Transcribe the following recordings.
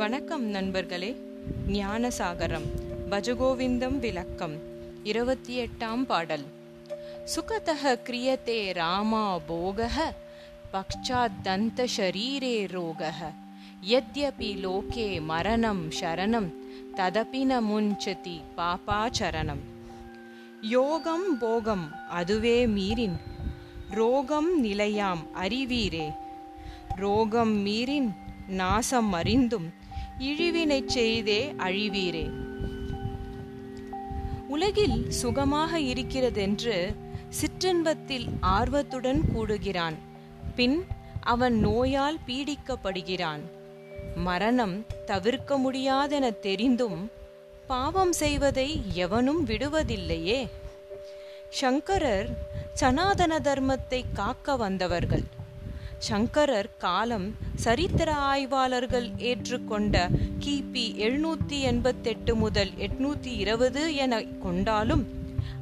வணக்கம் நண்பர்களே ஞானசாகரம் பஜகோவிந்தம் விளக்கம் இருபத்தி எட்டாம் பாடல் சுகதः क्रियते रामा भोगः पश्चाद्दन्तशरीरे रोगः यद्यपि लोके मरणं शरणं तदपि न मुञ्चति பாபாச்சரணம் யோகம் போகம் அதுவே மீறின் ரோகம் நிலையாம் அறிவீரே ரோகம் மீறின் நாசம் அறிந்தும் இழிவினைச் செய்தே அழிவீரே. உலகில் சுகமாக இருக்கிறதென்று சிற்றின்பத்தில் ஆர்வத்துடன் கூடுகிறான். பின் அவன் நோயால் பீடிக்கப்படுகிறான். மரணம் தவிர்க்க முடியாதென தெரிந்தும் பாவம் செய்வதை எவனும் விடுவதில்லையே. சங்கரர் சனாதன தர்மத்தை காக்க வந்தவர்கள். சங்கரர் காலம் சரித்திர ஆய்வாளர்கள் ஏற்றுக்கொண்ட கிபி எழுநூத்தி எண்பத்தெட்டு முதல் எட்நூத்தி இருபது என கொண்டாலும்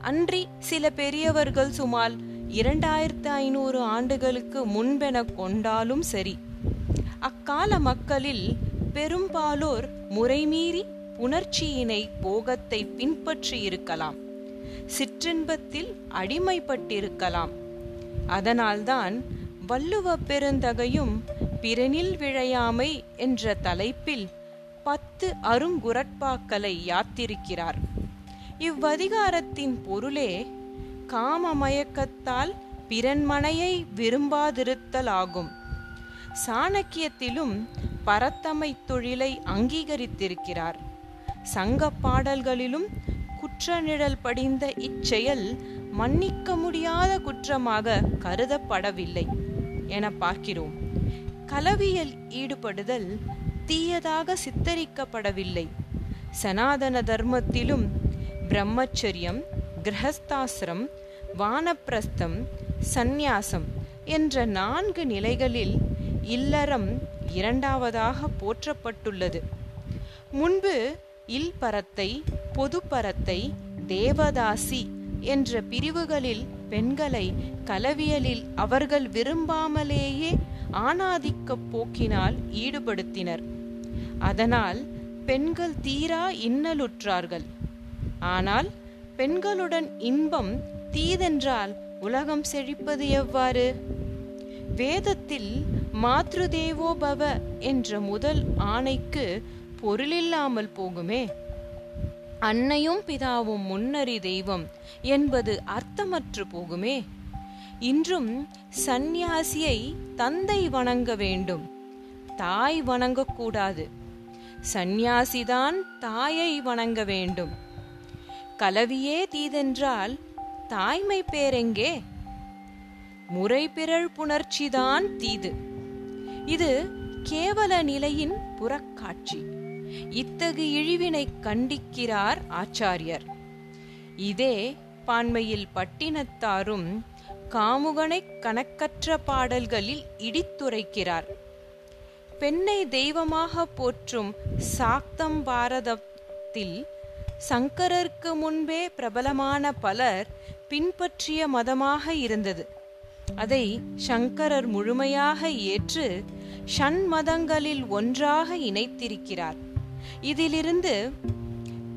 அன்றி சில பெரியவர்கள் சுமார் இரண்டாயிரத்து ஐநூறு ஆண்டுகளுக்கு முன்பென கொண்டாலும் சரி அக்கால மக்களில் பெரும்பாலோர் முறைமீறி உணர்ச்சியினை போகத்தை பின்பற்றி இருக்கலாம் சிற்றின்பத்தில் அடிமைப்பட்டிருக்கலாம். அதனால்தான் வள்ளுவ பெருந்தகையும் பிறனில் விழையாமை என்ற தலைப்பில் பத்து அருங்குரட்பாக்களை யாத்திருக்கிறார். இவ்வதிகாரத்தின் பொருளே காம மயக்கத்தால் பிறன்மனையை விரும்பாதிருத்தல் ஆகும் சாணக்கியத்திலும் பரத்தமை தொழிலை அங்கீகரித்திருக்கிறார். சங்க பாடல்களிலும் குற்றநிழல் படிந்த இச்செயல் மன்னிக்க முடியாத குற்றமாக கருதப்படவில்லை. என பார்க்கிறோம் கலவியில் ஈடுபடுதல் தீயதாக சித்தரிக்கப்படவில்லை. சனாதன தர்மத்திலும் பிரம்மச்சரியம் கிரகஸ்தாசிரம் வானப்பிரஸ்தம் சந்நியாசம் என்ற நான்கு நிலைகளில் இல்லறம் இரண்டாவதாக போற்றப்பட்டுள்ளது. முன்பு இல்பரத்தை பொதுப்பரத்தை தேவதாசி என்ற பிரிவுகளில் பெண்களை கலவியலில் அவர்கள் விரும்பாமலேயே ஆணாதிக்க போக்கினால் ஈடுபடுத்தினர். அதனால் பெண்கள் தீரா இன்னலுற்றார்கள். ஆனால் பெண்களுடன் இன்பம் தீதென்றால் உலகம் செழிப்பது எவ்வாறு? வேதத்தில் மாத்ருதேவோபவ என்ற முதல் ஆணைக்கு பொருளில்லாமல் போகுமே? அன்னையும் பிதாவும் முன்னறி தெய்வம் என்பது அர்த்தமற்று போகுமே. இன்றும் சந்நியாசியை தந்தை வணங்க வேண்டும். தாய் வணங்கக்கூடாது சந்நியாசிதான் தாயை வணங்க வேண்டும். கலவியே தீதென்றால் தாய்மை பேரெங்கே? முறைபிறழ் புணர்ச்சிதான் தீது. இது கேவல நிலையின் புறக்காட்சி. இத்தகு இழிவினை கண்டிக்கிறார் ஆச்சாரியர். இதே பான்மையில் பட்டினத்தாரும் காமுகனை கணக்கற்ற பாடல்களில் இடித்துரைக்கிறார். பெண்ணை தெய்வமாக போற்றும் சாக்தம் பாரதத்தில் சங்கரருக்கு முன்பே பிரபலமான பலர் பின்பற்றிய மதமாக இருந்தது. அதை சங்கரர் முழுமையாக ஏற்று ஷண்மதங்களில் ஒன்றாக இணைத்திருக்கிறார். இதிலிருந்து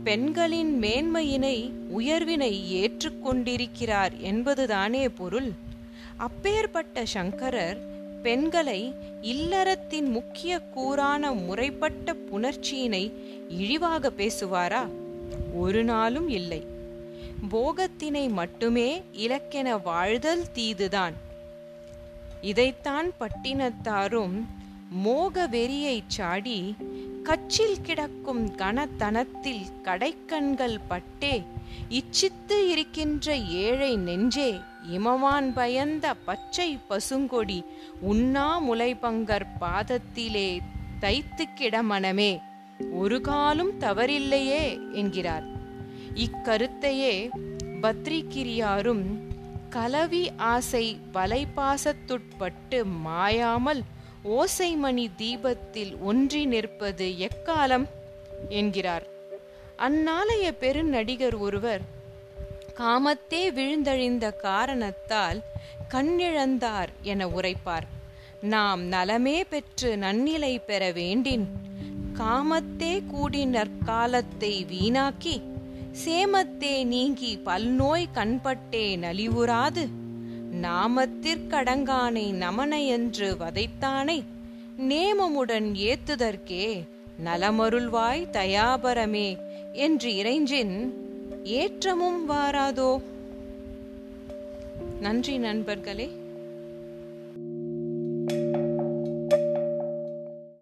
பெண்களின் மேன்மையினை உயர்வினை ஏற்றுக்கொண்டிருக்கிறார் என்பதுதானே பொருள். அப்பேற்பட்ட சங்கரர் பெண்களை இல்லறத்தின் முக்கிய கூறான முறைப்பட்ட புணர்ச்சியினை இழிவாக பேசுவாரா? ஒரு நாளும் இல்லை. போகத்தினை மட்டுமே இலக்கென வாழ்தல் தீதுதான். இதைத்தான் பட்டினத்தாரும் மோக வெறியை சாடி கச்சில் கிடக்கும் கனத்தனத்தில் கடைக்கண்கள் பட்டே இச்சித்து இருக்கின்ற ஏழை நெஞ்சே இமவான் பயந்த பச்சை பசுங்கொடி உண்ணா முலைபங்கர் பாதத்திலே தைத்து கிடமனமே ஒரு காலும் தவறில்லையே என்கிறார். இக்கருத்தையே பத்ரிகிரியாரும் கலவி ஆசை வலைபாசத்துட்பட்டு மாயாமல் ஓசைமணி தீபத்தில் ஒன்றி நிற்பது எக்காலம்? என்கிறார். அந்நாளைய பெருநடிகர் ஒருவர் காமத்தே விழுந்தழிந்த காரணத்தால் கண்ணிழந்தார் என உரைப்பார். நாம் நலமே பெற்று நன்னிலை பெற வேண்டின் காமத்தே கூடி நற்காலத்தை வீணாக்கி சேமத்தே நீங்கி பல்நோய் கண்பட்டே நலிவுறாது. நாமத்திற்கடங்கானை என்று வதைத்தானை நேமமுடன் ஏத்துதற்கே நலமருள்வாய் தயாபரமே என்று இறைஞ்சின் ஏற்றமும் வாராதோ. நன்றி நண்பர்களே.